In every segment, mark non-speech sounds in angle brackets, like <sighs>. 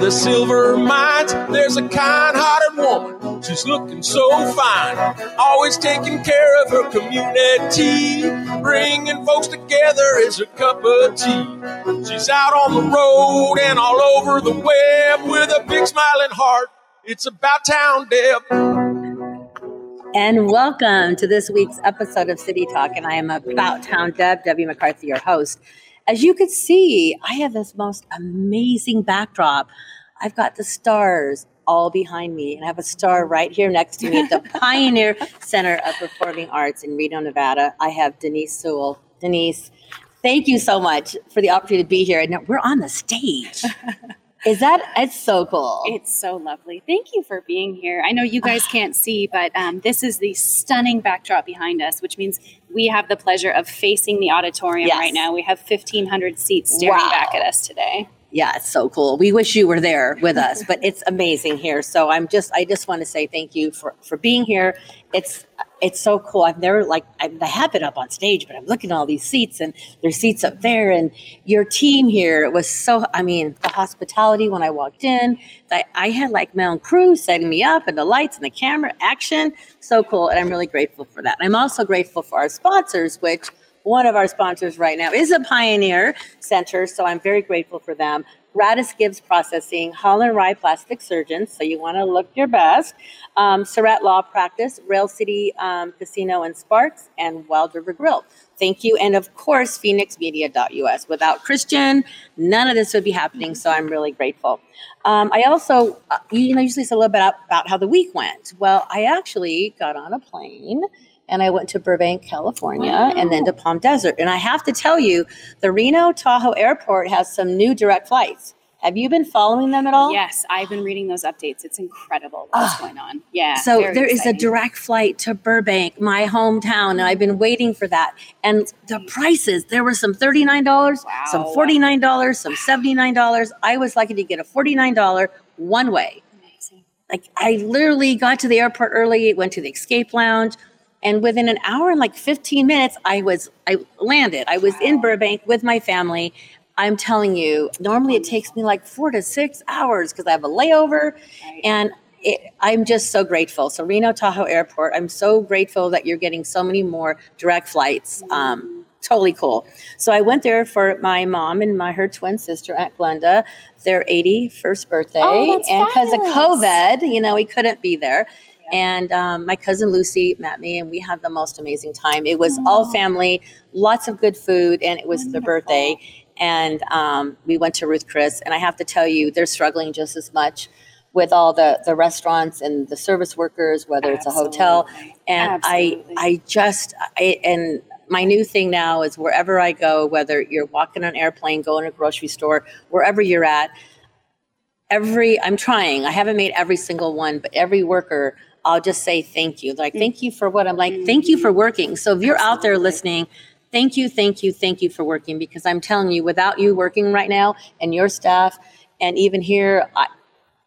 The silver mines, there's a kind hearted woman. She's looking so fine, always taking care of her community. Bringing folks together is her cup of tea. She's out on the road and all over the web with a big smiling heart. It's about town, Deb. And welcome to this week's episode of City Talk. And I am About Town Deb, Debbie McCarthy, your host. As you can see, I have this most amazing backdrop. I've got the stars all behind me, and I have a star right here next to me at the <laughs> Pioneer Center of Performing Arts in Reno, Nevada. I have Denise Sewell. Denise, thank you so much for the opportunity to be here. And we're on the stage. <laughs> Is that it's so cool? It's so lovely. Thank you for being here. I know you guys can't see, but um, this is the stunning backdrop behind us, which means we have the pleasure of facing the auditorium Yes. right now. We have 1,500 seats staring Wow. back at us today. yeah, it's so cool. We wish you were there with us, but it's amazing here. So I'm just, I just want to say thank you for for being here. It's it's so cool. I've never like I, have been up on stage, but I'm looking at all these seats and there's seats up there, and your team here was so. I mean, the hospitality when I walked in, I, I had like my own crew setting me up, and the lights and the camera, action, so cool, and I'm really grateful for that. I'm also grateful for our sponsors, which one of our sponsors right now is a Pioneer Center, so I'm very grateful for them. Radis Gibbs Processing, Holland Rye Plastic Surgeons, so you want to look your best. Um, Surratt Law Practice, Rail City um, Casino and Sparks, and Wild River Grill. Thank you. And of course, phoenixmedia.us. Without Christian, none of this would be happening, so I'm really grateful. Um, I also, uh, you, know, usually say a little bit about how the week went. Well, I actually got on a plane and I went to Burbank, California, and then to Palm Desert. And I have to tell you, the Reno Tahoe Airport has some new direct flights. Have you been following them at all? Yes, I've been reading those updates. It's incredible what's Ah. going on. Yeah. So there is a direct flight to Burbank, my hometown, and I've been waiting for that. And the prices, there were some $39, some $49, some $79. I was lucky to get a $49 one way. Amazing. like I literally got to the airport early, went to the escape lounge, and within an hour and like 15 minutes, I was I landed. I was in Burbank with my family. I'm telling you, normally it takes me like four to six hours because I have a layover, and it, I'm just so grateful. So Reno Tahoe Airport, I'm so grateful that you're getting so many more direct flights. Um, totally cool. So I went there for my mom and my her twin sister Aunt Glenda, their 81st birthday, Oh, and because of. COVID, you know, we couldn't be there. And um, my cousin Lucy met me, and we had the most amazing time. It was all family, lots of good food, and it was the birthday. And um, we went to Ruth Chris, and I have to tell you, they're struggling just as much with all the the restaurants and the service workers, whether it's a hotel. And Absolutely. I, I just, I, and my new thing now is wherever I go, whether you're walking on an airplane, going to a grocery store, wherever you're at, every i'm trying i haven't made every single one but every worker i'll just say thank you. Like thank you for what i'm like thank you for working. So if you're out there listening thank you thank you thank you for working because i'm telling you without you working right now and your staff and even here I,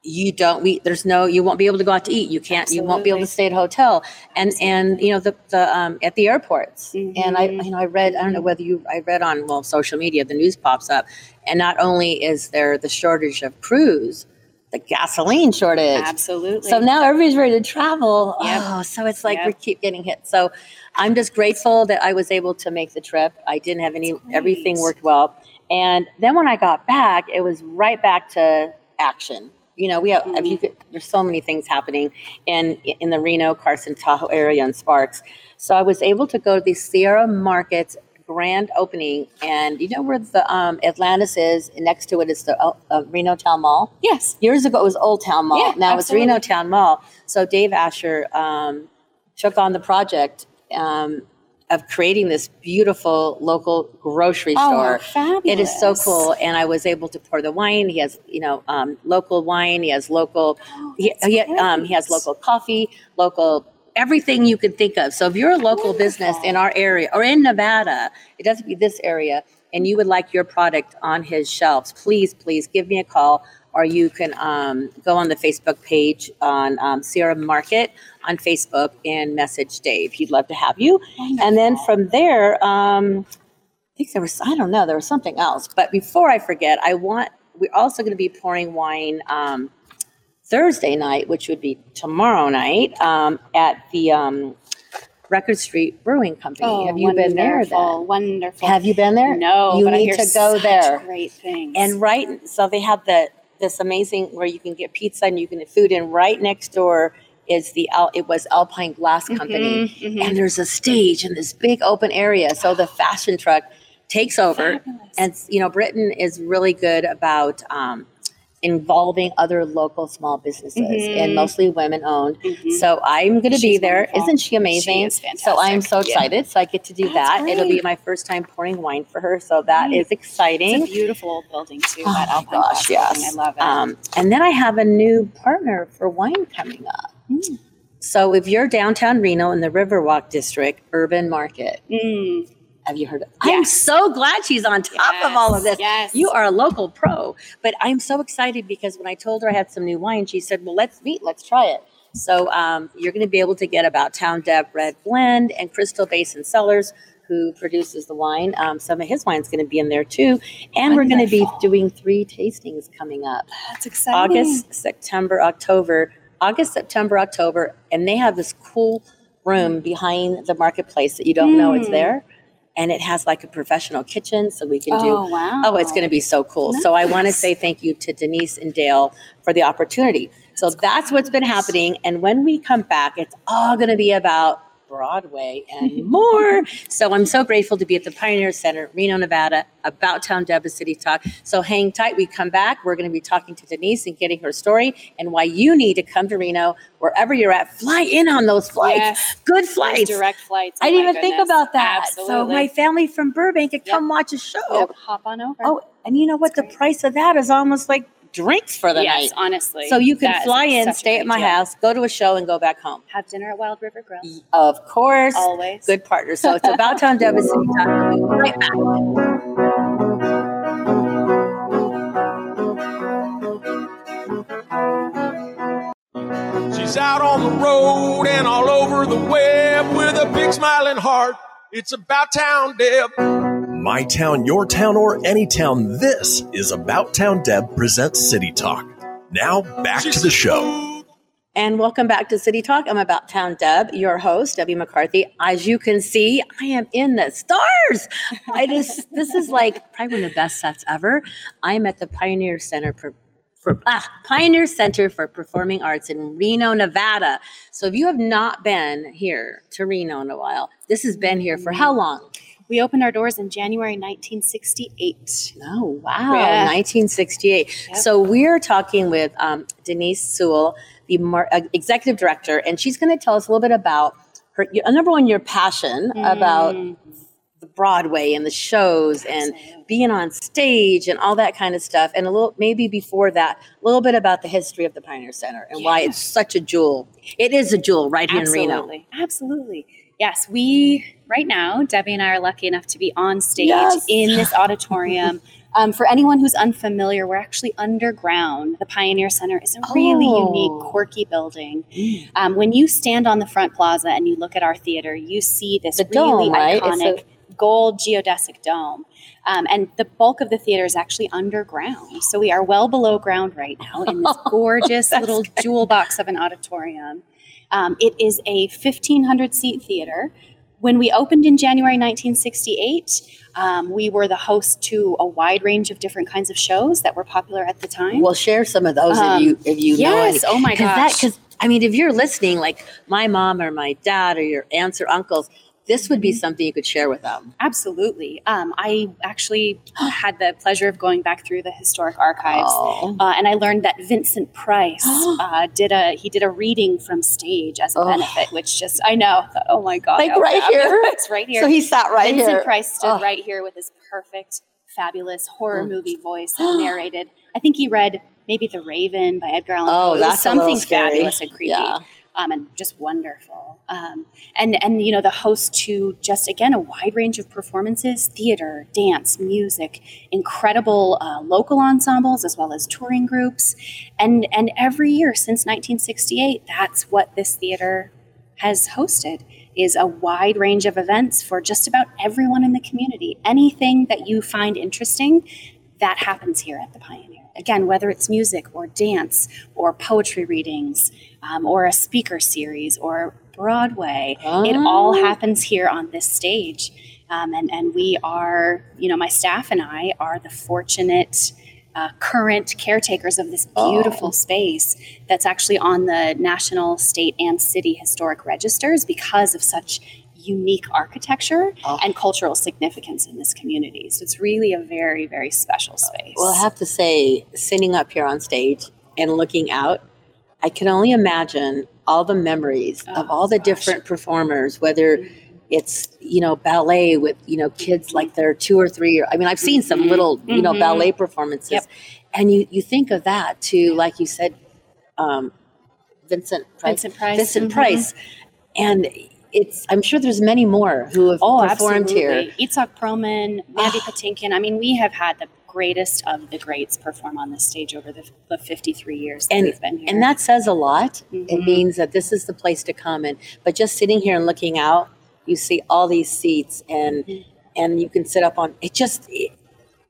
you don't we there's no you won't be able to go out to eat. You can't you won't be able to stay at a hotel. And and you know the the um at the airports. And i Mhm. you know i read i don't know whether you i read on well social media the news pops up. And not only is there the shortage of crews the gasoline shortage. Absolutely. so now everybody's ready to travel. Yep. oh so it's like we keep getting hit. So i'm just grateful that i was able to make the trip. I didn't have any everything worked well. And then when i got back it was right back to action. You know, we have, if you mm-hmm. could, there's so many things happening in, in the Reno, Carson, Tahoe area and Sparks. So I was able to go to the Sierra Market grand opening and you know where the um, Atlantis is next to it is the uh, uh, Reno Town Mall. yes. Years ago it was Old Town Mall. Yeah, now it's Reno. Town Mall. So Dave Asher um, took on the project um, of creating this beautiful local grocery store. Oh, fabulous. It is so cool, and I was able to pour the wine. He has, you know, um, local wine. He has local. he, that's he, um, he has local coffee, local everything you can think of. So if you're a local business in our area or in Nevada, it doesn't be this area, and you would like your product on his shelves, please, please give me a call. Or you can um, go on the Facebook page on um, Sierra Market on Facebook and message Dave. He'd love to have you. And then from there, um, I think there was, I don't know, there was something else. But before I forget, I want, we're also going to be pouring wine um, Thursday night, which would be tomorrow night, um, at the um, Record Street Brewing Company. Oh, Have you been there wonderful, then? Wonderful. Have you been there? No, You need to go there. Great things. And right, so they have the this amazing where you can get pizza and you can get food, and right next door is the Al, it was Alpine Glass Company, Mhm, mhm. and there's a stage in this big open area. So the fashion truck takes over, Fabulous. and you know Britain is really good about um, involving other local small businesses Mhm. and mostly women owned. Mhm. So I'm going to be there. not she amazing? She is So I'm so fantastic. Yeah. excited. So I get to do That's that. It'll be my first time pouring wine for her. So that Great. is exciting. It's a beautiful building too. Oh that my Alpine gosh, yes. building. I love it. Um, and then I have a new partner for wine coming up. Mm. So if you're downtown Reno in the Riverwalk district, Urban Market, Mm, have you heard of? I'm so glad she's on top of all of this. Yes. You are a local pro, but I'm so excited because when I told her I had some new wine, she said, "Well, let's meet, let's try it." So um, you're going to be able to get about Town Deb Red Blend and Crystal Basin Cellars, who produces the wine. Um, some of his wine's going to be in there too, and we're going to be doing three tastings coming up. That's exciting. August, September, October, August, September, October, and they have this cool room behind the marketplace that you don't know it's Mm. there. And it has like a professional kitchen, so we can do. Oh wow. Oh, it's going to be so cool. So I want to say thank you to Denise and Dale for the opportunity. So that's what's been happening. And when we come back, it's all going to be about Broadway and <laughs> more. so I'm so grateful to be at the Pioneer Center, Reno, Nevada, about Town Deb City Talk. So hang tight. We come back. We're going to be talking to Denise and getting her story and why you need to come to Reno, wherever you're at. Fly in on those flights. Yes. Good Those flights. direct flights. I oh didn't my even think about that. Absolutely. So my family from Burbank could Yep. come watch a show. Yep, hop on over. Oh, and you know what? The great. price of that is almost like drinks for the yes, night. honestly. So you can fly in, stay at my deal. house, go to a show, and go back home. Have dinner at Wild River Grill. Of course. Always. Good partner. So it's about town Deborah City Talk. We'll right back. She's out on the road and all over the web with a big smiling heart. It's about town, Deb. My town, your town, or any town, this is About Town Deb presents City Talk. Now, back to the show. And welcome back to City Talk. I'm about town Deb, your host, Debbie McCarthy. As you can see, I am in the stars. I just this is like probably one of the best sets ever. I'm at the Pioneer Center for, for ah, Pioneer Center for Performing Arts in Reno, Nevada. So if you have not been here to Reno in a while, this has been here for how long? We opened our doors in January 1968. Oh, wow. Yeah. 1968. Yep. So we're talking with um, Denise Sewell, the mar- uh, executive director, and she's going to tell us a little bit about her, your- uh, number one, your passion about Mm, the Broadway and the shows and being on stage and all that kind of stuff. And a little, maybe before that, a little bit about the history of the Pioneer Center and why it's such a jewel. It is a jewel right here in Reno. Absolutely. Yes, we right now, Debbie and I are lucky enough to be on stage Yes. in this auditorium. <laughs> um, for anyone who's unfamiliar, we're actually underground. The Pioneer Center is a really Oh. unique, quirky building. Um, when you stand on the front plaza and you look at our theater, you see this The really dome, right? Iconic gold geodesic dome. Um, and the bulk of the theater is actually underground. So we are well below ground right now in this <laughs> gorgeous That's little jewel box of an auditorium. Um, it is a 1,500 seat theater. When we opened in January 1968, um, we were the host to a wide range of different kinds of shows that were popular at the time. We'll share some of those Um, if you if you know yes. Oh my that, gosh. because I mean, if you're listening, like my mom or my dad or your aunts or uncles, this would Mm-hmm. be something you could share with them. Absolutely. Um, I actually had the pleasure of going back through the historic archives. Oh. Uh, and I learned that Vincent Price <gasps> uh, did a he did a reading from stage as a Oh. benefit, which just I know. Oh my god! Like how right here? fabulous, <laughs> right here. So he sat right Vincent here. Vincent Price stood Oh. right here with his perfect, fabulous horror Mm. movie voice <gasps> and narrated. I think he read maybe The Raven by Edgar Allan Poe. Oh, It was that's something fabulous and creepy Yeah. Um, and just wonderful. Um, and and you know the host to just again a wide range of performances: theater, dance, music, incredible uh, local ensembles as well as touring groups, and and every year since 1968, that's what this theater has hosted is a wide range of events for just about everyone in the community. Anything that you find interesting, that happens here at the Pioneer. Again, whether it's music or dance or poetry readings um, or a speaker series or Broadway, it all Ah. happens here on this stage. Um, and, and we are, you know, my staff and I are the fortunate uh, current caretakers of this beautiful space that's actually on the national, state, and city historic registers because of such unique architecture Oh. and cultural significance in this community. So it's really a very, very special space. Well, I have to say, sitting up here on stage and looking out, I can only imagine all the memories of Oh, all the gosh. different performers, whether it's you know ballet with you know kids like they're two or three. Or, I mean, I've seen some Mhm. little you know Mhm. ballet performances, Yep. and you you think of that to like you said, um, Vincent Price, Vincent Price. Vincent mhm. Price, and it's I'm sure there's many more who have Oh, performed absolutely. here. Itzhak Perlman, Mandy. <sighs> Patinkin. I mean, we have had the greatest of the greats perform on this stage over the, the 53 years that And- we've been here. and that says a lot it Mhm. means that this is the place to come and but just sitting here and looking out you see all these seats and Mhm. and you can sit up on it just it,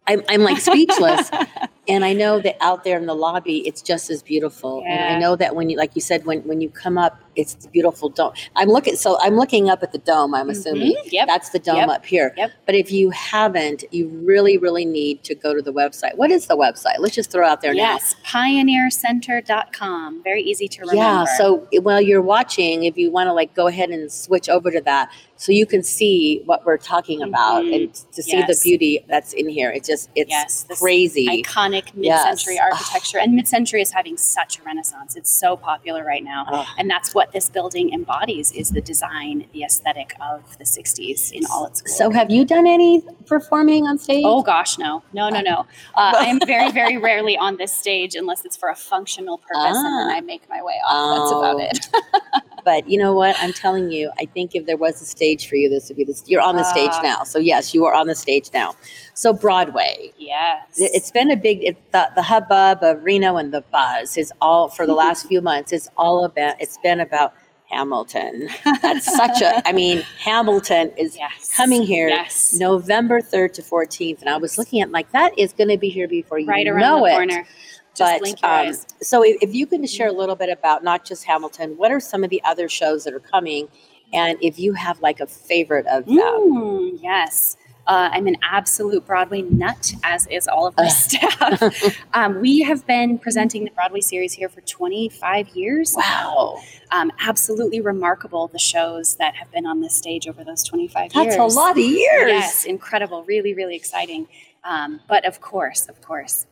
I'm, I'm like speechless <laughs> and i know that out there in the lobby it's just as beautiful and i know that when you like you said when when you come up it's the beautiful dome i'm looking so i'm looking up at the dome i'm assuming Mhm. Yep. that's the dome Yep. up here Yep. but if you haven't you really really need to go to the website what is the website let's just throw out there now Yes, pioneercenter.com. Very easy to remember. Yeah. So while you're watching, if you want to like go ahead and switch over to that, so you can see what we're talking about Mhm. and to see the beauty that's in here. It just it's Yes, crazy. iconic mid-century Yes. architecture and mid-century is having such a renaissance it's so popular right now Ugh. and that's what this building embodies is the design the aesthetic of the 60s in all its glory. So have you done any performing on stage? Oh gosh, no, no, no, no. <laughs> Uh, I'm very, very rarely on this stage unless it's for a functional purpose, and then Ah. I make my way off. That's about Oh. it. <laughs> But you know what? I'm telling you, I think if there was a stage for you, this would be this. You're on the stage Ah. now. So yes, you are on the stage now. So Broadway. yes, It- It's been a big it, the, the hubbub of Reno and the buzz is all for the last <laughs> few months. It's all about. It's been about Hamilton. That's such a. I mean, Hamilton is yes. coming here Yes, November third to fourteenth, and I was looking at like that is going to be here before you right around know the it. corner. Just But um, so, if, if you can share a little bit about not just Hamilton, what are some of the other shows that are coming, and if you have like a favorite of them? Mm, yes. Uh, I'm an absolute Broadway nut, as is all of my staff. <laughs> um, we have been presenting the Broadway series here for 25 years. Wow, Um, absolutely remarkable the shows that have been on this stage over those 25 that's years. That's a lot of years. Yes, incredible. Really, really exciting. Um, but of course, of course,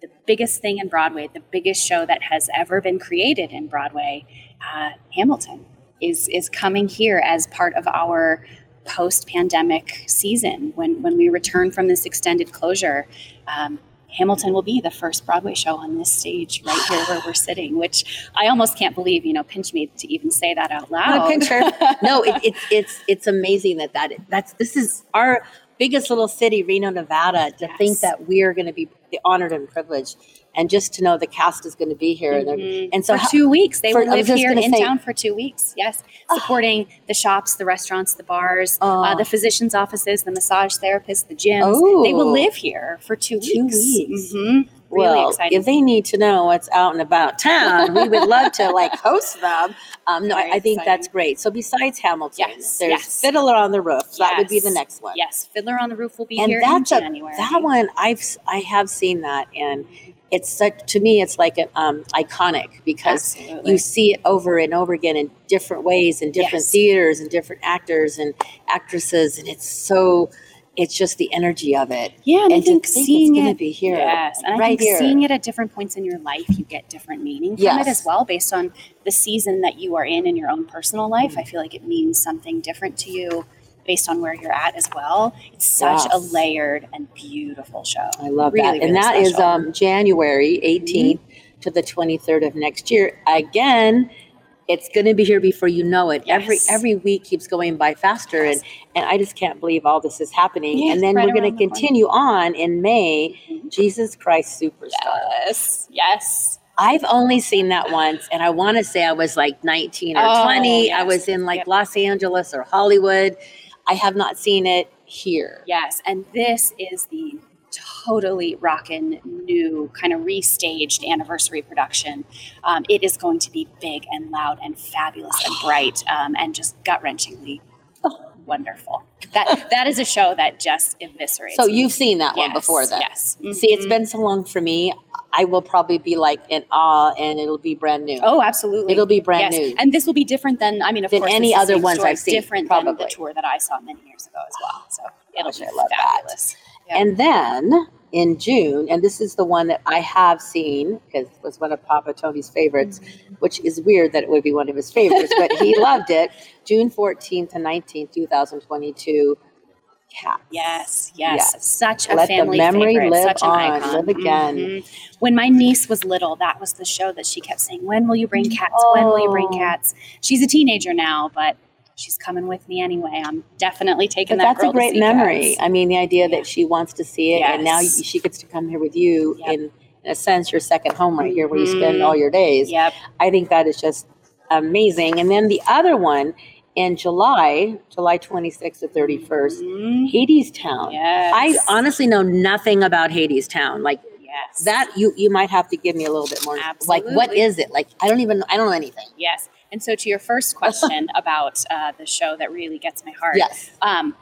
the, the biggest thing in Broadway, the biggest show that has ever been created in Broadway, uh, Hamilton, is, is coming here as part of our post pandemic season. When, when we return from this extended closure, um, Hamilton will be the first Broadway show on this stage right here where we're sitting, which I almost can't believe, you know, pinch me to even say that out loud. a picture. <laughs> no, it, it's it's it's amazing that that that's this is our biggest little city, Reno, Nevada. To think that we are going to be honored and privileged, and just to know the cast is going to be here, mm-hmm. and so for how- two weeks, they for- will live here in say- town for two weeks. Yes, supporting the shops, the restaurants, the bars, Oh. uh, the physicians' offices, the massage therapists, the gyms. Oh. They will live here for two, Two weeks. weeks. Mhm. Really well, exciting. if they need to know what's out and about town, we would love to <laughs> like host them. Um, no, I, Very I think that's great. So besides Hamilton, Yes, there's yes. Fiddler on the Roof. So That would be the next one. yes, Fiddler on the Roof will be and here that's in a January. that one I've I have seen that and it's such to me it's like um, iconic because Absolutely. you see it over and over again in different ways in different Yes. theaters and different actors and actresses and it's so it's just the energy of it Yeah, and, I think seeing it's it be here Yes, and I think here seeing it at different points in your life, you get different meaning from Yes. it as well, based on the season that you are in in your own personal life. Mm-hmm. I feel like it means something different to you based on where you're at as well. It's such a layered and beautiful show. I love Really, that. And really that is special. um, January 18th to the 23rd of next year. Again, it's going to be here before you know it. Every Yes. every week keeps going by faster Yes. and and I just can't believe all this is happening. Yeah, and then right we're going to continue on in May, Mhm. Jesus Christ Superstar. Yes, yes. I've only seen that once and I want to say I was like 19 or Oh, 20. I was in like Yep. Los Angeles or Hollywood. I have not seen it here. Yes, and this is the totally rocking new kind of restaged anniversary production. Um, it is going to be big and loud and fabulous and <sighs> bright um, and just gut wrenchingly wonderful. That that is a show that just eviscerates. So me. you've seen that one before then. Yes. See, it's been so long for me. I will probably be like in awe, and it'll be brand new. Oh, absolutely. It'll be brand yes. new. And this will be different than I mean, of Than course, any other ones I've seen, Different than the tour that I saw many years ago as well. So it'll Gosh, be I love that. And then in June, and this is the one that I have seen because it was one of Papa Tony's favorites, Mm-hmm. which is weird that it would be one of his favorites, but he <laughs> loved it. June 14th to 19th, 2022. Cat. Yes, yes, Yes. such a Let the family memory favorite, live such an on, icon. live again. Mhm. When my niece was little, that was the show that she kept saying, "When will you bring cats? When will you bring Oh. cats?" She's a teenager now, but she's coming with me anyway. I'm definitely taking But that. that's a great memory. cats. I mean, the idea Yeah. that she wants to see it, and now she gets to come here with you Yep. in, in a sense, your second home right here where you spend all your days. Yep. I think that is just amazing. And then the other one in July, July 26th to 31st, Mhm. Hadestown. Yes. I honestly know nothing about Hadestown. Like yes that, you you might have to give me a little bit more. Absolutely. Like, what is it? Like, I don't even, I don't know anything. Yes. And so, to your first question <laughs> about uh, the show that really gets my heart, Yes. um,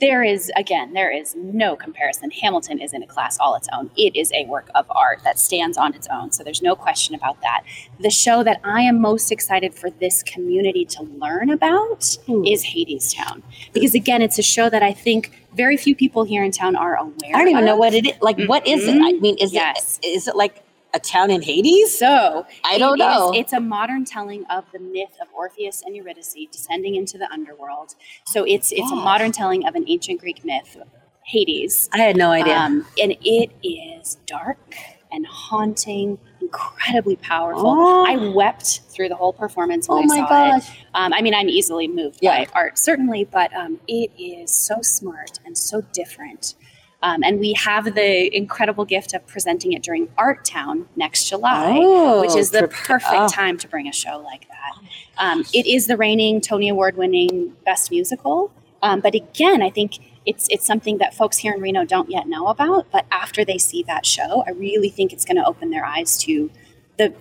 there is again there is no comparison hamilton is in a class all its own it is a work of art that stands on its own so there's no question about that the show that i am most excited for this community to learn about Hmm. is hadestown because again it's a show that i think very few people here in town are aware of. I don't even know what it is. Like, what is it? I mean, is Yes. it is it like a town in Hades? So I don't it is- know. it's a modern telling of the myth of Orpheus and Eurydice descending into the underworld. So it's it's a modern telling of an ancient Greek myth, Hades, I had no idea. um, and it is dark and haunting, incredibly powerful. Oh. I wept through the whole performance when oh I my saw gosh. it. Um, I mean, I'm easily moved Yeah. by art, certainly, but um, it is so smart and so different. Um, and we have the incredible gift of presenting it during Artown next July, Oh, which is the perfect oh. time to bring a show like that. Um, it is the reigning Tony Award winning Best Musical. Um, but again, I think it's it's something that folks here in Reno don't yet know about. But after they see that show, I really think it's going to open their eyes to the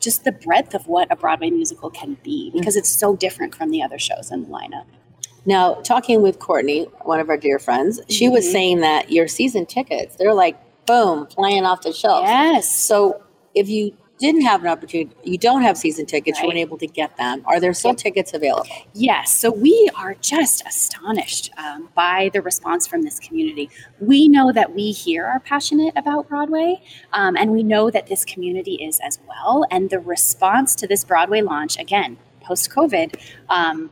just the breadth of what a Broadway musical can be because it's so different from the other shows in the lineup. Now, talking with Courtney, one of our dear friends, she was Mhm. saying that your season tickets, they're like boom, flying off the shelves. Yes. So if you didn't have an opportunity, you don't have season tickets, you weren't able to get them. Are there still tickets available? Yes, so we are just astonished um, by the response from this community. We know that we here are passionate about Broadway, um, and we know that this community is as well. And the response to this Broadway launch, again, post COVID, um,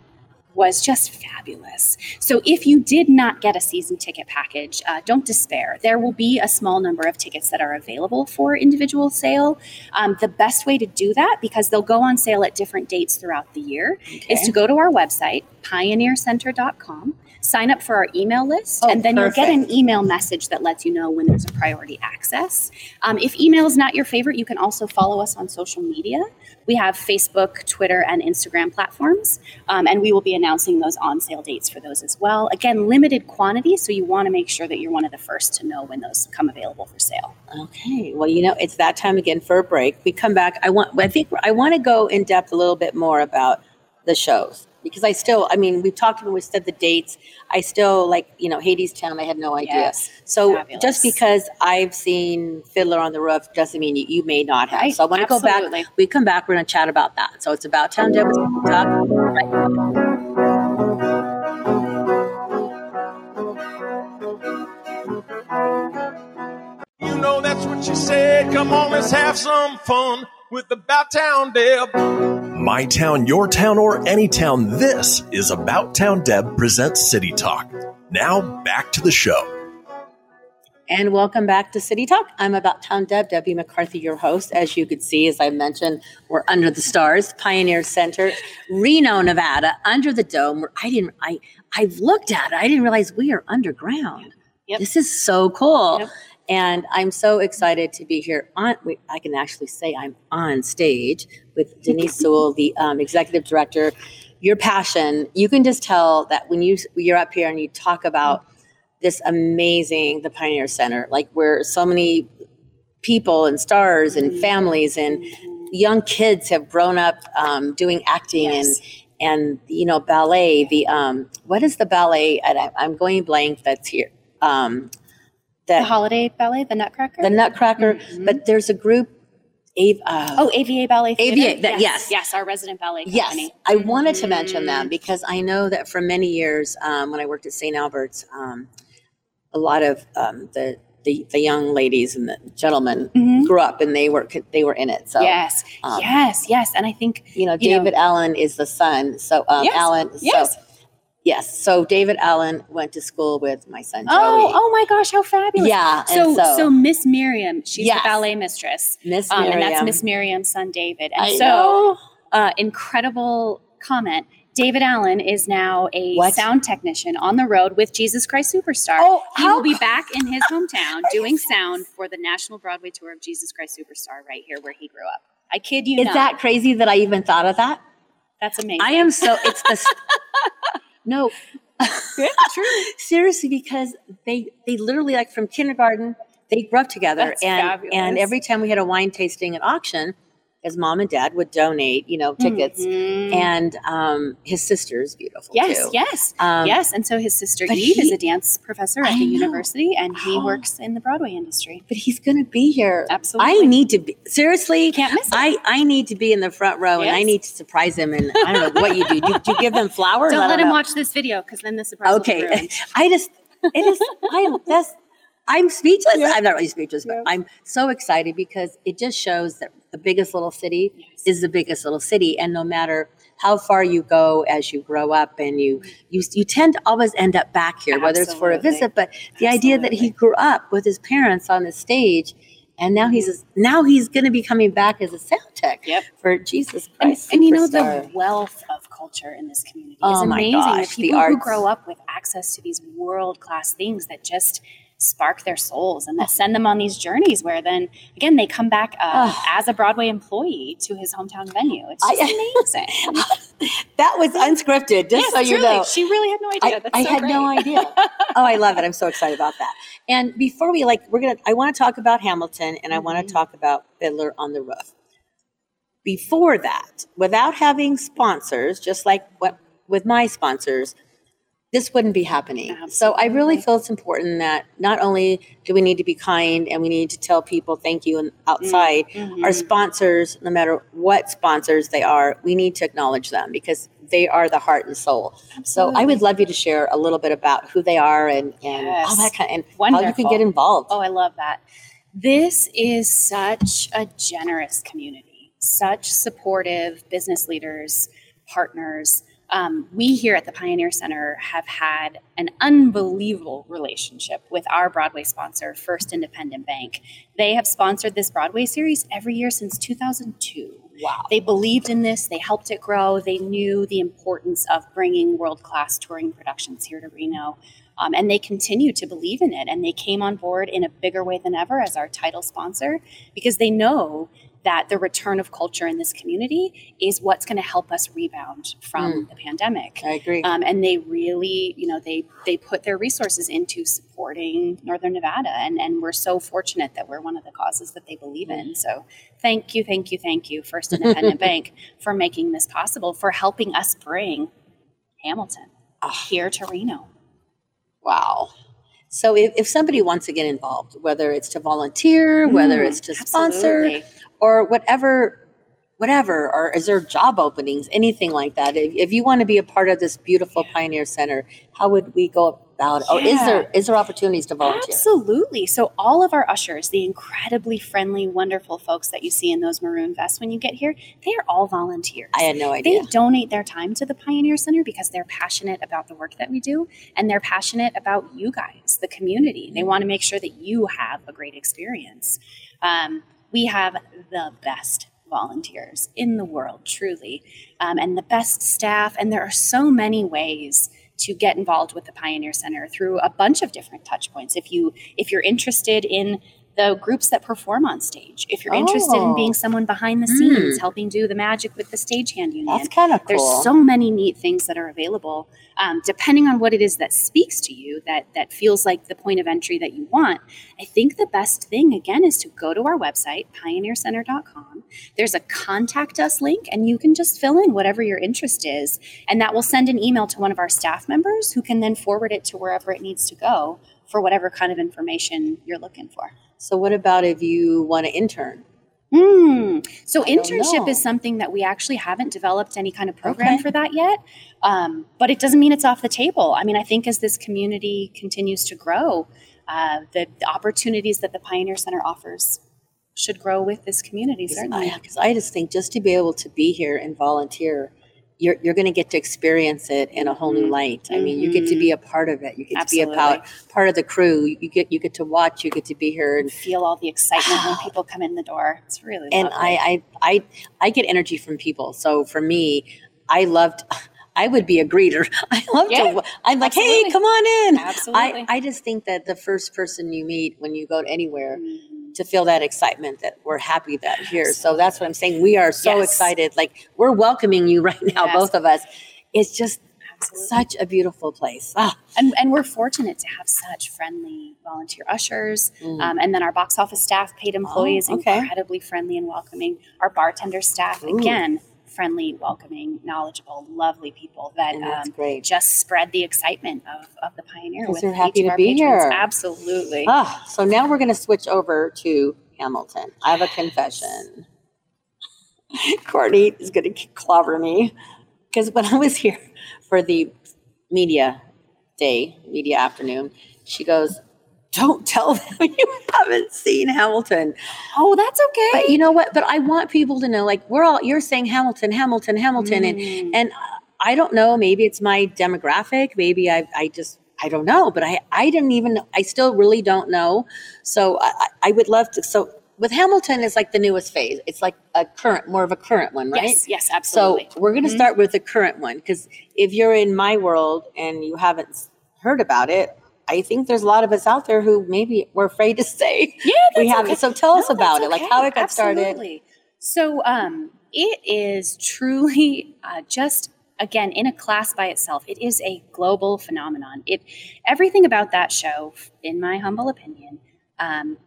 was just fabulous. So if you did not get a season ticket package, uh, don't despair. There will be a small number of tickets that are available for individual sale. Um, the best way to do that, because they'll go on sale at different dates throughout the year, is to go to our website, pioneercenter.com, sign up for our email list, Oh, and then you'll get an email message that lets you know when there's a priority access. Um, if email is not your favorite, you can also follow us on social media. We have Facebook, Twitter, and Instagram platforms, um, and we will be announcing those on sale dates for those as well. Again, limited quantity, so you want to make sure that you're one of the first to know when those come available for sale. Okay. Well, you know, it's that time again for a break. We come back. I want I think I want to go in depth a little bit more about the shows. Because I still, I mean, we've talked and we said the dates. I still like, you know, Hadestown. I had no idea. Yes. So Fabulous. just because I've seen Fiddler on the Roof doesn't mean you, you may not have. Right. So I want to go back. We come back. We're going to chat about that. So it's about Town Deb Talk. Right. You know that's what she said. Come on, let's have some fun with the About Town Deb. My town, your town, or any town, this is About Town Deb presents City Talk. Now back to the show. And welcome back to City Talk. I'm about town Deb, Debbie McCarthy, your host. As you could see, as I mentioned, we're under the stars, Pioneer Center, Reno, Nevada, under the dome. Where I didn't, I, I've looked at it. I didn't realize we are underground. Yep. This is so cool. Yep. And I'm so excited to be here on, I can actually say I'm on stage with <laughs> Denise Sewell, the um, executive director. Your passion, you can just tell that when you, you're up here and you talk about this amazing the pioneer center like where so many people and stars and families and young kids have grown up um, doing acting Yes. and and you know ballet the um what is the ballet and I, i'm going blank that's here um The holiday ballet, the Nutcracker. the nutcracker Mhm. but there's a group Ave, uh, oh, AVA Ballet Theater. AVA, that- yes. yes, our resident ballet Yes, company. I wanted to mention them because I know that for many years, um, when I worked at St. Albert's, um, a lot of um, the, the the young ladies and the gentlemen Mhm. grew up and they were they were in it. So yes, um, yes, yes, and I think you know, you know- David Allen is the son. So um, Yes, Allen, yes. so yes, so David Allen went to school with my son Joey. Oh, oh my gosh, how fabulous! Yeah, So, so, so- Miss Miriam, she's Yes. the ballet mistress, Miss um, Miriam. and that's Miss Miriam's son David. And I so, uh, incredible comment. David Allen is now a What? sound technician on the road with Jesus Christ Superstar. Oh, he how will be back in his <laughs> hometown doing sound for the National Broadway tour of Jesus Christ Superstar right here where he grew up. I kid you Is not. that crazy that I even thought of that? That's amazing. I am so. It's the <laughs> no. Yeah, true. <laughs> seriously because they they literally like from kindergarten they grew up together That's and fabulous. and every time we had a wine tasting at auction his mom and dad would donate you know tickets Mhm. and um his sister is beautiful Yes, too yes, Um, yes. And so his sister Eve is a dance professor at I the know. university, and he Oh. works in the Broadway industry. but he's gonna be here Absolutely. i need to be seriously Can't miss it. I, I need to be in the front row and I need to surprise him and I don't know what you do. Do, do you give them <laughs> flowers? Don't let him know. watch this video because then the surprise Okay. <laughs> I just it is I'm that's I'm speechless. I'm not really speechless, but I'm so excited because it just shows that the biggest little city is the biggest little city, and no matter how far you go as you grow up, and you you you tend to always end up back here, whether it's for a visit. But the idea that he grew up with his parents on the stage. And now he's now he's going to be coming back as a sound tech Yep. for Jesus Christ. and you know the wealth of culture in this community Oh is amazing. gosh, the the people who grow up with access to these world class things that just spark their souls and that send them on these journeys where then again they come back uh, as a Broadway employee to his hometown venue. It's just I- <laughs> amazing. that was unscripted, just yes, so you truly. know. she really had no idea. I, I so had great. no idea. <laughs> oh, I love it. I'm so excited about that. And before we like, we're gonna. I want to talk about Hamilton, and I want Mhm. to talk about Fiddler on the Roof. Before that, without having sponsors, just like what with my sponsors, this wouldn't be happening. So I really feel it's important that not only do we need to be kind and we need to tell people thank you and outside, our Mhm. sponsors, no matter what sponsors they are, we need to acknowledge them because they are the heart and soul. So I would love you to share a little bit about who they are and, and all that kind and how you can get involved. Oh, I love that. This is such a generous community, such supportive business leaders, partners. Um, we here at the Pioneer Center have had an unbelievable relationship with our Broadway sponsor, First Independent Bank. They have sponsored this Broadway series every year since 2002. Wow. They believed in this, they helped it grow, they knew the importance of bringing world class touring productions here to Reno. Um, and they continue to believe in it. And they came on board in a bigger way than ever as our title sponsor because they know that the return of culture in this community is what's going to help us rebound from the pandemic. I agree. Um, and they really, you know, they they put their resources into supporting Northern Nevada, and and we're so fortunate that we're one of the causes that they believe in. So thank you, thank you, thank you, First Independent <laughs> Bank, for making this possible, for helping us bring Hamilton, Ah. here to Reno. Wow. So if, if somebody wants to get involved, whether it's to volunteer, whether Mm, it's to sponsor, absolutely. Or whatever, whatever, or is there job openings, anything like that? If, if you want to be a part of this beautiful Pioneer Center, how would we go about it? Or is there is there opportunities to volunteer? Absolutely. So, all of our ushers, the incredibly friendly, wonderful folks that you see in those maroon vests when you get here, they are all volunteers. I had no idea they donate their time to the Pioneer Center because they're passionate about the work that we do and they're passionate about you guys, the community. They want to make sure that you have a great experience. Um, we have the best volunteers in the world, truly, um, and the best staff. And there are so many ways to get involved with the Pioneer Center through a bunch of different touch points. If you if you're interested in the groups that perform on stage, if you're interested in Oh. being someone behind the scenes, helping do the magic with the stagehand union, That's kind of cool. there's so many neat things that are available. Um, depending on what it is that speaks to you that that feels like the point of entry that you want i think the best thing again is to go to our website pioneercenter.com there's a contact us link and you can just fill in whatever your interest is and that will send an email to one of our staff members who can then forward it to wherever it needs to go for whatever kind of information you're looking for so what about if you want to intern? Hmm. So I internship is something that we actually haven't developed any kind of program Okay. for that yet. Um, but it doesn't mean it's off the table. I mean, I think as this community continues to grow, uh, the, the opportunities that the Pioneer Center offers should grow with this community. Certainly. Because I, just think just to be able to be here and volunteer, you're, you're going to get to experience it in a whole new Mhm. light. I mean, you get to be a part of it. You get to be a part, part of the crew. You get you get to watch. You get to be here, and Feel all the excitement when <sighs> people come in the door. It's really and. I, I I I get energy from people. So for me, I loved. <laughs> I would be a greeter. <laughs> I love Yeah, to. I'm like, hey, come on in. Absolutely. I, I just think that the first person you meet when you go to anywhere Mhm. To feel that excitement that we're happy that here. So that's what I'm saying. We are so Yes. excited. Like we're welcoming you <laughs> right now, Yes. both of us. It's just Absolutely. such a beautiful place. Ah, and, and we're fortunate to have such friendly volunteer ushers mm. um, and then our box office staff paid employees Oh, okay. incredibly friendly and welcoming our bartender staff Ooh. again friendly welcoming knowledgeable lovely people that um, just spread the excitement of, of the pioneer with they're happy to be patrons. here. absolutely Ah, so now we're going to switch over to Hamilton. I have a confession. <laughs> Courtney is going to clobber me because when I was here for the media day, media afternoon, she goes, "Don't tell them <laughs> you haven't seen Hamilton." oh that's okay But you know what? But I want people to know, like, we're all you're saying Hamilton, Hamilton, Hamilton, and Mm. and I don't know. Maybe it's my demographic. Maybe I I just I don't know. But I I didn't even. I still really don't know. So I I- would love to. So with Hamilton, it's like the newest phase. It's like a current, more of a current one, right? yes yes absolutely. So we're going to Mhm. start with the current one because if you're in my world and you haven't heard about it, I think there's a lot of us out there who maybe we're afraid to <laughs> say yeah we haven't. okay. So tell us No, about it, like how it got started. So um, it is truly uh, just again in a class by itself. It is a global phenomenon. It everything about that show, in my humble opinion, um,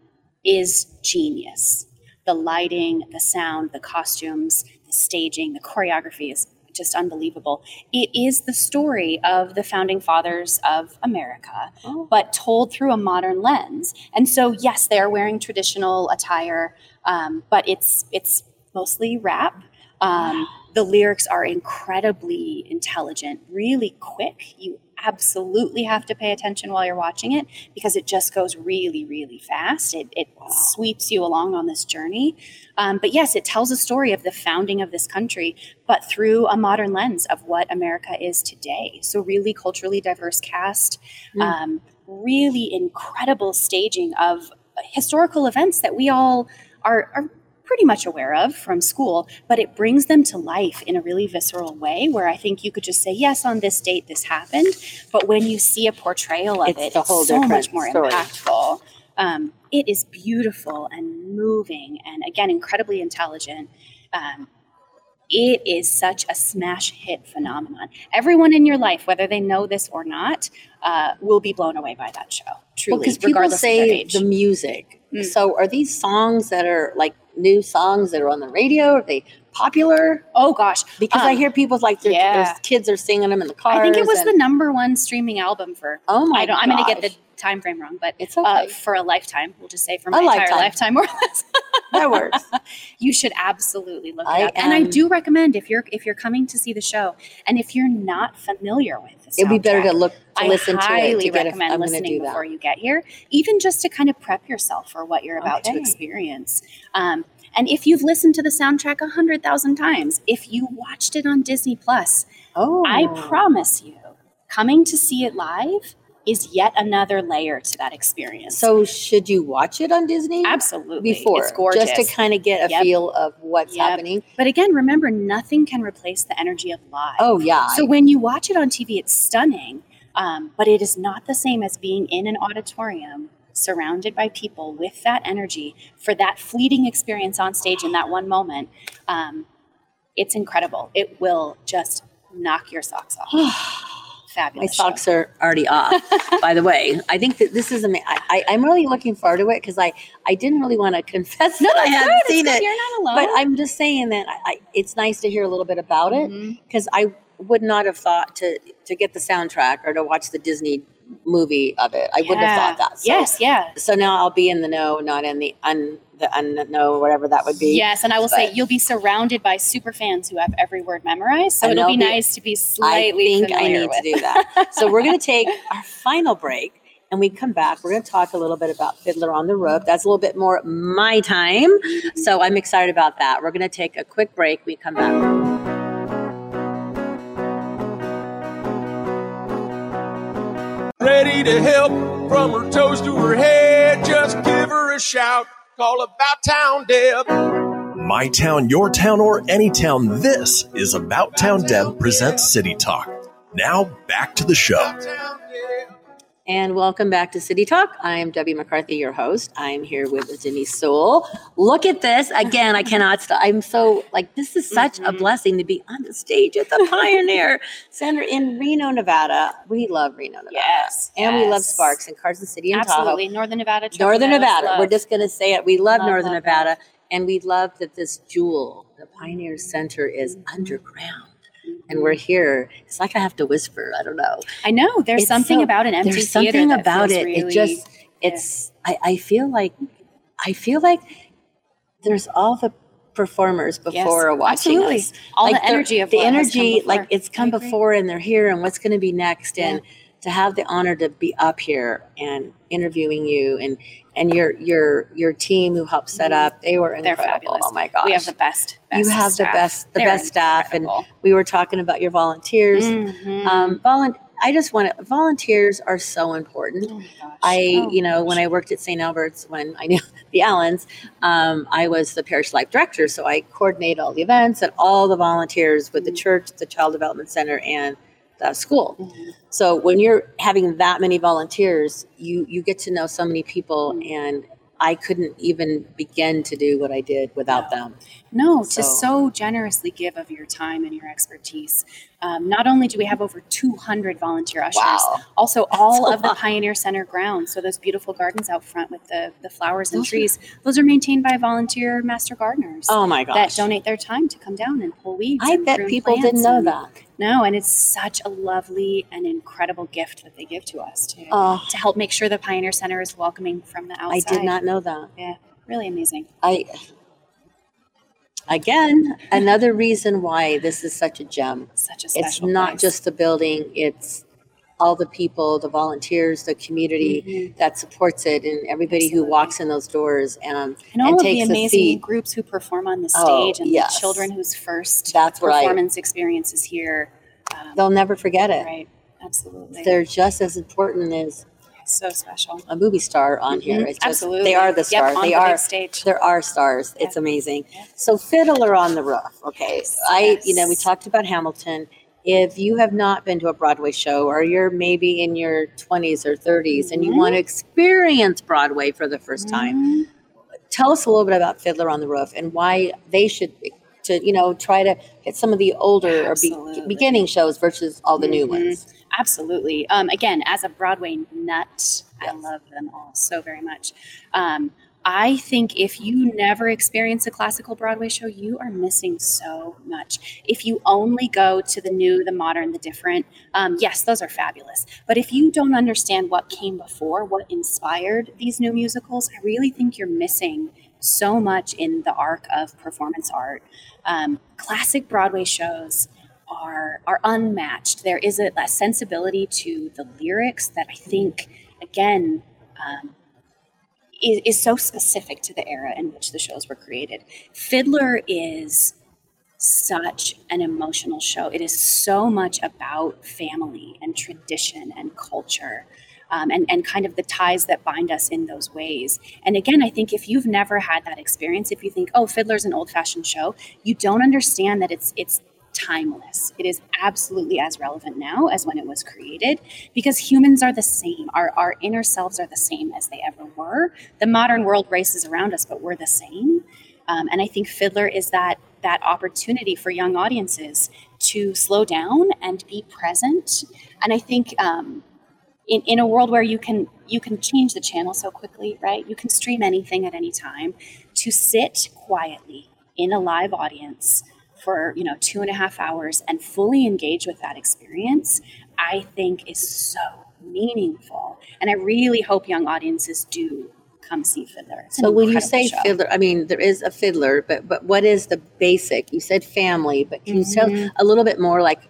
is genius. The lighting, the sound, the costumes, the staging, the choreography is just unbelievable. It is the story of the founding fathers of America Oh. but told through a modern lens. And so, yes, they are wearing traditional attire, um, but it's it's mostly rap. Um, the lyrics are incredibly intelligent, really quick. You absolutely have to pay attention while you're watching it because it just goes really, really fast. It, it sweeps you along on this journey. Um, but yes, it tells a story of the founding of this country, but through a modern lens of what America is today. So, really culturally diverse cast, Mm. um, really incredible staging of historical events that we all are, are pretty much aware of from school, but it brings them to life in a really visceral way where I think you could just say, yes, on this date this happened. But when you see a portrayal of It's it, it's so much more story. impactful. Um, it is beautiful and moving and again, incredibly intelligent. Um, it is such a smash hit phenomenon. Everyone in your life, whether they know this or not, uh, will be blown away by that show. Truly, because people regardless of their say the music. Mm. So are these songs that are like new songs that are on the radio? Are they popular? Oh gosh, Because I Um, hear people like their, yeah. their kids are singing them in the car. I think it was and- the number one streaming album for. Oh my I don't. I'm going to get the. Time frame wrong, but It's uh, for a lifetime. We'll just say for A my entire lifetime. lifetime, more or less. <laughs> that works. <laughs> you should absolutely look I it up. and I do recommend if you're if you're coming to see the show, and if you're not familiar with the It'd be better to look to I listen to highly it get. A, recommend to listening before that. you get here, even just to kind of prep yourself for what you're about to experience. Um, and if you've listened to the soundtrack a hundred thousand times, if you watched it on Disney Plus, Oh, I promise you, coming to see it live is yet another layer to that experience. So should you watch it on Disney? absolutely, Before, it's gorgeous. just to kind of get a Yep. feel of what's Yep. happening. but again, remember, nothing can replace the energy of live. Oh yeah. So when you watch it on TV, it's stunning, um, but it is not the same as being in an auditorium surrounded by people with that energy for that fleeting experience on stage in that one moment. Um, it's incredible. It will just knock your socks off. <sighs> <sighs> <sighs> My Fabulous. show. socks are already off. <laughs> by the way, I think that this is amazing. I, I, I'm really looking forward to it because I, I didn't really want to confess that I hadn't good. Seen it. You're not alone. But I'm just saying that I, I, it's nice to hear a little bit about it Mhm. because I would not have thought to to get the soundtrack or to watch the Disney movie of it. I wouldn't have thought that. So, yes, yeah. So now I'll be in the know, not in the un the unknow, whatever that would be. Yes, and I will say you'll be surrounded by super fans who have every word memorized. So it'll be they'll be- nice to be I slightly think I need with. to do that. so we're going <laughs> to take our final break. And we come back, we're going to talk a little bit about Fiddler on the Roof. That's a little bit more my time. So I'm excited about that. We're going to take a quick break. We come back. Ready to help from her toes to her head. Just give her a shout. Call about town Deb. My town, your town, or any town, this is About Town Deb presents City Talk. Now back to the show. And welcome back to City Talk. I am Debbie McCarthy, your host. I'm here with Denise Sewell. Look at this. Again, I cannot stop. I'm so like, this is such a Mhm. blessing to be on the stage at the Pioneer Center in Reno, Nevada. We love Reno, Nevada. Yes, And we love. Sparks and Carson City and Tahoe. Absolutely, Northern Nevada. Northern Nevada. love. We're just going to say it. We love, Love, Northern love, Nevada. And we love that this jewel, the Pioneer Center, is Mm-hmm. underground. And we're mm-hmm. here. It's like I have to whisper. I don't know. I know there's It's something so- about an empty There's something about it. Really, it just, it's, I, I feel like, I feel like there's all the performers Yes, before watching absolutely. us. all Like the energy of the what has come energy, like it's come before and they're here and what's going to be next. Yeah. And to have the honor to be up here and interviewing you and, and your, your, your team who helped set up, they were Mm-hmm. They're incredible. fabulous. Oh my gosh. We have the best. you best have the staff. best, the They're best staff. And we were talking about your volunteers. Mhm. Um, volun- I just want to, volunteers are so important. Oh my gosh. I, Oh you know, when. I worked at St. Albert's, when I <laughs> knew the Allens, um, I was the parish life director. So I coordinate all the events and all the volunteers with the Mhm. church, the Child Development Center, and the school. Mhm. So when you're having that many volunteers, you you get to know so many people, Mhm. and I couldn't even begin to do what I did without them. No, to So- so generously give of your time and your expertise. Um, not only do we have over 200 volunteer ushers, Wow. also all of the. Pioneer Center grounds. So those beautiful gardens out front with the, the flowers and Those are- trees, those are maintained by volunteer master gardeners Oh my gosh! that donate their time to come down and pull weeds. I bet people didn't know that. No, and it's such a lovely and incredible gift that they give to us to, Oh, ah. to help make sure the Pioneer Center is welcoming from the outside. I did not know that. Yeah, really amazing. I again another reason why this is such a gem. Such a special It's not place. just the building; it's all the people, the volunteers, the community Mhm. that supports it, and everybody who walks in those doors. Um, and all and of the amazing seat. groups who perform on the Oh, stage and yes. the children whose first That's right. performance experience is here. Um, they'll never forget it. right, absolutely. They're just as important as so special. a movie star on here. Mhm, It's just, absolutely. They are the Yep, stars. on they the are. stage. There are stars. It's amazing. Yeah. So Fiddler on the Roof. Okay. Yes, I, you know, we talked about Hamilton. If you have not been to a Broadway show or you're maybe in your 20s or 30s and you want to experience Broadway for the first time, Mhm. tell us a little bit about Fiddler on the Roof and why they should to, you know, try to get some of the older or be, beginning shows versus all the new Mhm. ones. Absolutely. Um, again, as a Broadway nut, I love them all so very much. Um, I think if you never experience a classical Broadway show, you are missing so much. If you only go to the new, the modern, the different, um, yes, those are fabulous. But if you don't understand what came before, what inspired these new musicals, I really think you're missing so much in the arc of performance art. Um, classic Broadway shows are are unmatched. There is a, a sensibility to the lyrics that I think, again, um, is, is so specific to the era in which the shows were created. Fiddler is such an emotional show. It is so much about family and tradition and culture. Um, and, and kind of the ties that bind us in those ways. And again, I think if you've never had that experience, if you think, oh, Fiddler's an old fashioned show, you don't understand that it's it's timeless. It is absolutely as relevant now as when it was created because humans are the same. Our, our inner selves are the same as they ever were. The modern world races around us, but we're the same. Um, and I think Fiddler is that that opportunity for young audiences to slow down and be present. And I think um, in, in a world where you can you can change the channel so quickly, right? You can stream anything at any time. To sit quietly in a live audience for you know two and a half hours and fully engage with that experience i think is so meaningful. And i really hope young audiences do come see fiddler. It's so when you say show. fiddler i mean there is a fiddler but but what is the basic? You said family but can mm-hmm. you tell a little bit more like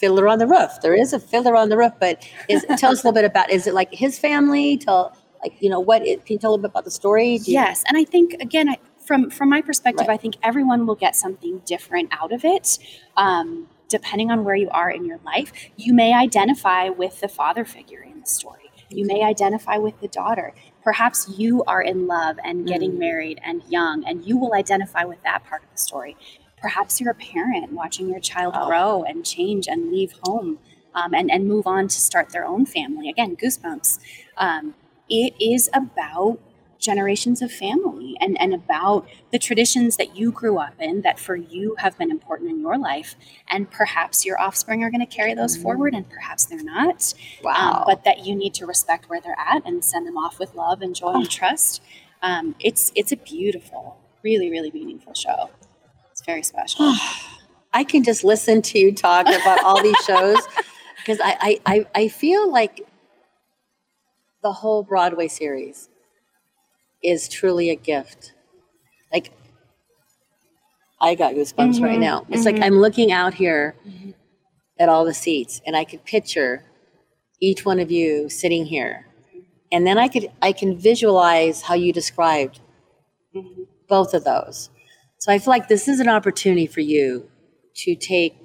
fiddler on the roof? There is a fiddler on the roof but is <laughs> tell us a little bit about is it like his family? Tell like you know what it, can you tell a little bit about the story? Yes and i think again I, from from my perspective, right. I think everyone will get something different out of it. Um, depending on where you are in your life, you may identify with the father figure in the story. You may identify with the daughter. Perhaps you are in love and getting mm. married and young, and you will identify with that part of the story. Perhaps you're a parent watching your child oh. grow and change and leave home um, and, and move on to start their own family. Again, goosebumps. Um, it is about generations of family and, and about the traditions that you grew up in that for you have been important in your life. And perhaps your offspring are going to carry those forward and perhaps they're not. Um, wow. Um, but that you need to respect where they're at and send them off with love and joy and trust. Um, it's, it's a beautiful, really, really meaningful show. It's very special. <sighs> I can just listen to you talk about all these shows <laughs> because I, I, I feel like the whole Broadway series is truly a gift. Like, I got goosebumps mm-hmm, right now. It's mm-hmm. like I'm looking out here mm-hmm. at all the seats, and I could picture each one of you sitting here, and then I could I can visualize how you described both of those. So I feel like this is an opportunity for you to take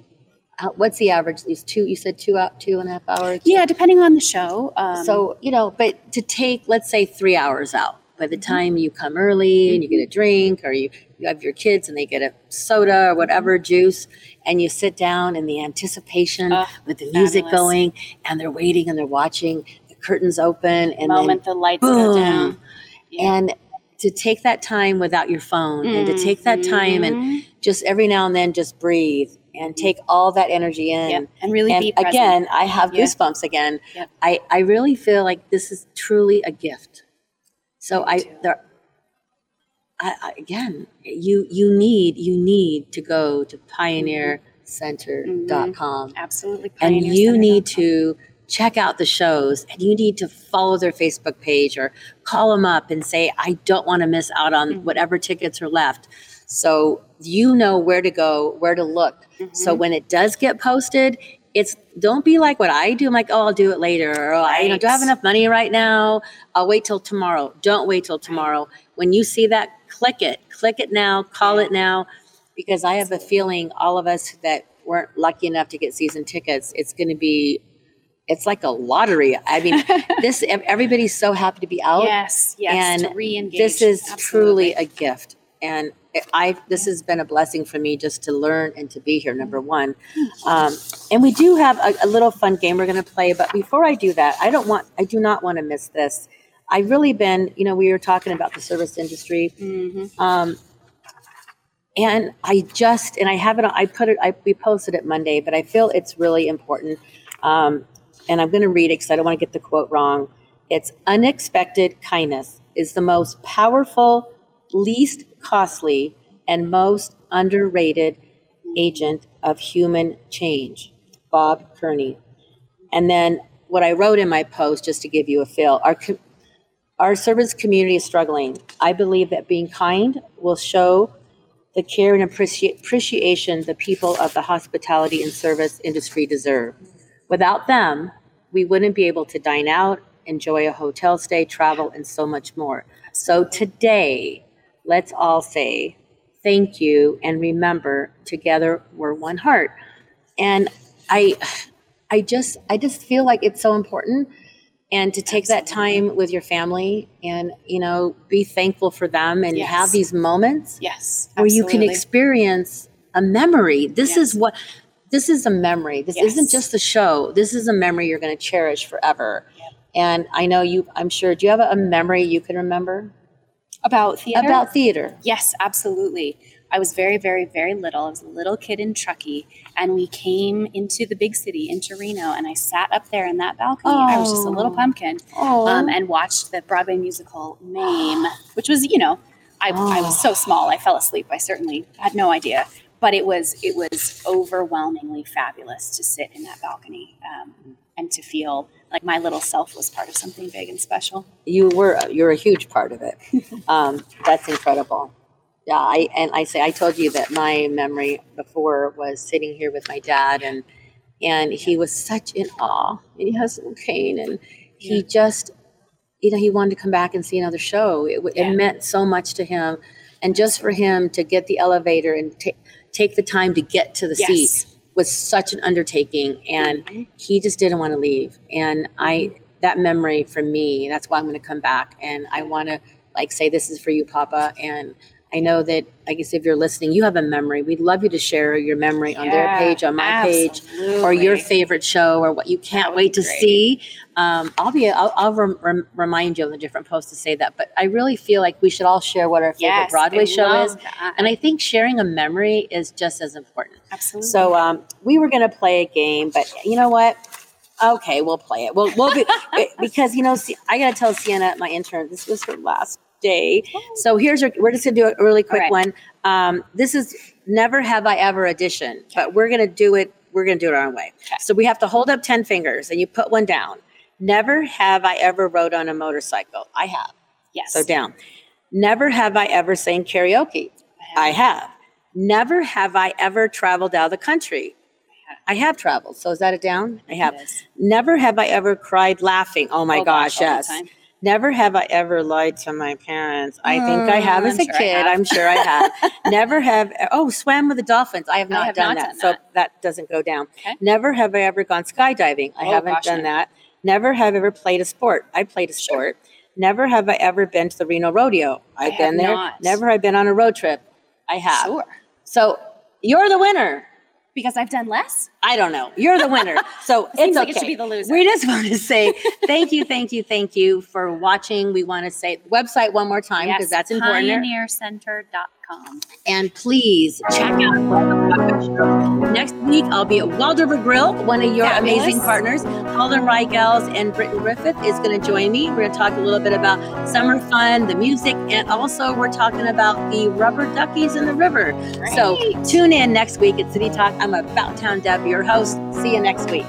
what's the average these two you said two out two and a half hours yeah depending on the show um, so you know but to take let's say three hours out by the mm-hmm. time you come early and you get a drink or you, you have your kids and they get a soda or whatever mm-hmm. juice and you sit down in the anticipation oh, with the music going and they're waiting and they're watching the curtains open and the moment then, the lights boom, go down yeah. and to take that time without your phone mm-hmm. and to take that time and mm-hmm. just every now and then just breathe and take all that energy in yep. and really and again i have goosebumps again yep. i i really feel like this is truly a gift so I there I, I, again, you you need you need to go to pioneercenter.com. Mm-hmm. Absolutely. And you need to check out the shows and you need to follow their Facebook page or call them up and say, I don't want to miss out on mm-hmm. whatever tickets are left. So you know where to go, where to look. Mm-hmm. So when it does get posted, it's don't be like what I do. I'm like, oh, I'll do it later. Or right. I, you know, do I have enough money right now? I'll wait till tomorrow. Don't wait till tomorrow. When you see that, click it. Click it now. Call yeah. it now. Because I have a feeling all of us that weren't lucky enough to get season tickets, it's going to be it's like a lottery. I mean, <laughs> this everybody's so happy to be out. Yes, yes. And this is Absolutely. truly a gift. And I this has been a blessing for me just to learn and to be here. Number one, um, and we do have a, a little fun game we're going to play. But before I do that, I don't want I do not want to miss this. I've really been, you know, we were talking about the service industry, mm-hmm. um, and I just and I haven't I put it I we posted it Monday, but I feel it's really important, um, and I'm going to read it because I don't want to get the quote wrong. It's unexpected kindness is the most powerful, least costly, and most underrated agent of human change. Bob Kerrey. And then what I wrote in my post, just to give you a feel, our, co- our service community is struggling. I believe that being kind will show the care and appreci- appreciation the people of the hospitality and service industry deserve. Without them, we wouldn't be able to dine out, enjoy a hotel stay, travel, and so much more. So today, let's all say thank you and remember together we're one heart. And I I just I just feel like it's so important and to take that time with your family and you know be thankful for them and Yes. have these moments Yes. where you can experience a memory. This is what this is a memory. This isn't just a show. This is a memory you're going to cherish forever. And I know you. I'm sure. Do you have a, a memory you can remember about theater. about theater? Yes, absolutely. I was very, very, very little. I was a little kid in Truckee, and we came into the big city, into Reno, and I sat up there in that balcony. I was just a little Oh. pumpkin, Oh, um, and watched the Broadway musical Mame, <gasps> which was, you know, I, I was so small, I fell asleep. I certainly had no idea, but it was it was overwhelmingly fabulous to sit in that balcony um, and to feel like my little self was part of something big and special. you were. You're a huge part of it. <laughs> um, that's incredible. Yeah, I and I say I told you that my memory before was sitting here with my dad and and he was such in awe. and He has some cane and he Yeah. just you know he wanted to come back and see another show. It, w- Yeah. meant so much to him, and just for him to get the elevator and ta- take the time to get to the Yes. seat was such an undertaking, and he just didn't want to leave. And I that memory for me, that's why I'm going to come back, and I want to like say this is for you, Papa, and. I know that, I guess, if you're listening, you have a memory. We'd love you to share your memory on their page, on my page, or your favorite show or what you can't wait to great. see. Um, I'll be, I'll, I'll rem- rem- remind you on the different posts to say that. But I really feel like we should all share what our favorite Yes, Broadway show is. that. And I think sharing a memory is just as important. Absolutely. So um, we were going to play a game, but you know what? Okay, we'll play it. We'll, we'll be, <laughs> because, you know, see, I got to tell Sienna, my intern, this was her last day. So here's our, we're just to do a really quick right. one. Um, this is Never Have I Ever edition, but we're to do it, we're to do it our own way. Okay. So we have to hold up 10 fingers and you put one down. Never have I ever rode on a motorcycle. I have. yes. So down. Never have I ever sang karaoke. I have. Never have I ever traveled out of the country. I have traveled. So is that a down? I have. Never have I ever cried laughing. Oh my Oh gosh, the yes. Never have I ever lied to my parents. I think I have Mm, as I'm a sure kid. I'm sure I have. <laughs> Never have. Oh, swam with the dolphins. I have I not have done not that. done So that. that doesn't go down. Okay. Never have I ever gone skydiving. I Oh, haven't gosh, done no. that. Never have I ever played a sport. I played a Sure. sport. Never have I ever been to the Reno Rodeo. I've I been there. not. Never have I been on a road trip. I have. Sure. So you're the winner. Because I've done less. I don't know. You're the winner. <laughs> So Seems it's like okay. it should be the loser. We just want to say <laughs> thank you, thank you, thank you for watching. We want to say website one more time because that's important. And please check out the. Next week, I'll be at Wild River Grill, one of your Fabulous. amazing partners. Holden Reigels and Britton Griffith is going to join me. We're going to talk a little bit about summer fun, the music, and also we're talking about the rubber duckies in the river. So tune in next week at City Talk. I'm About Town Deb, your host. See you next week.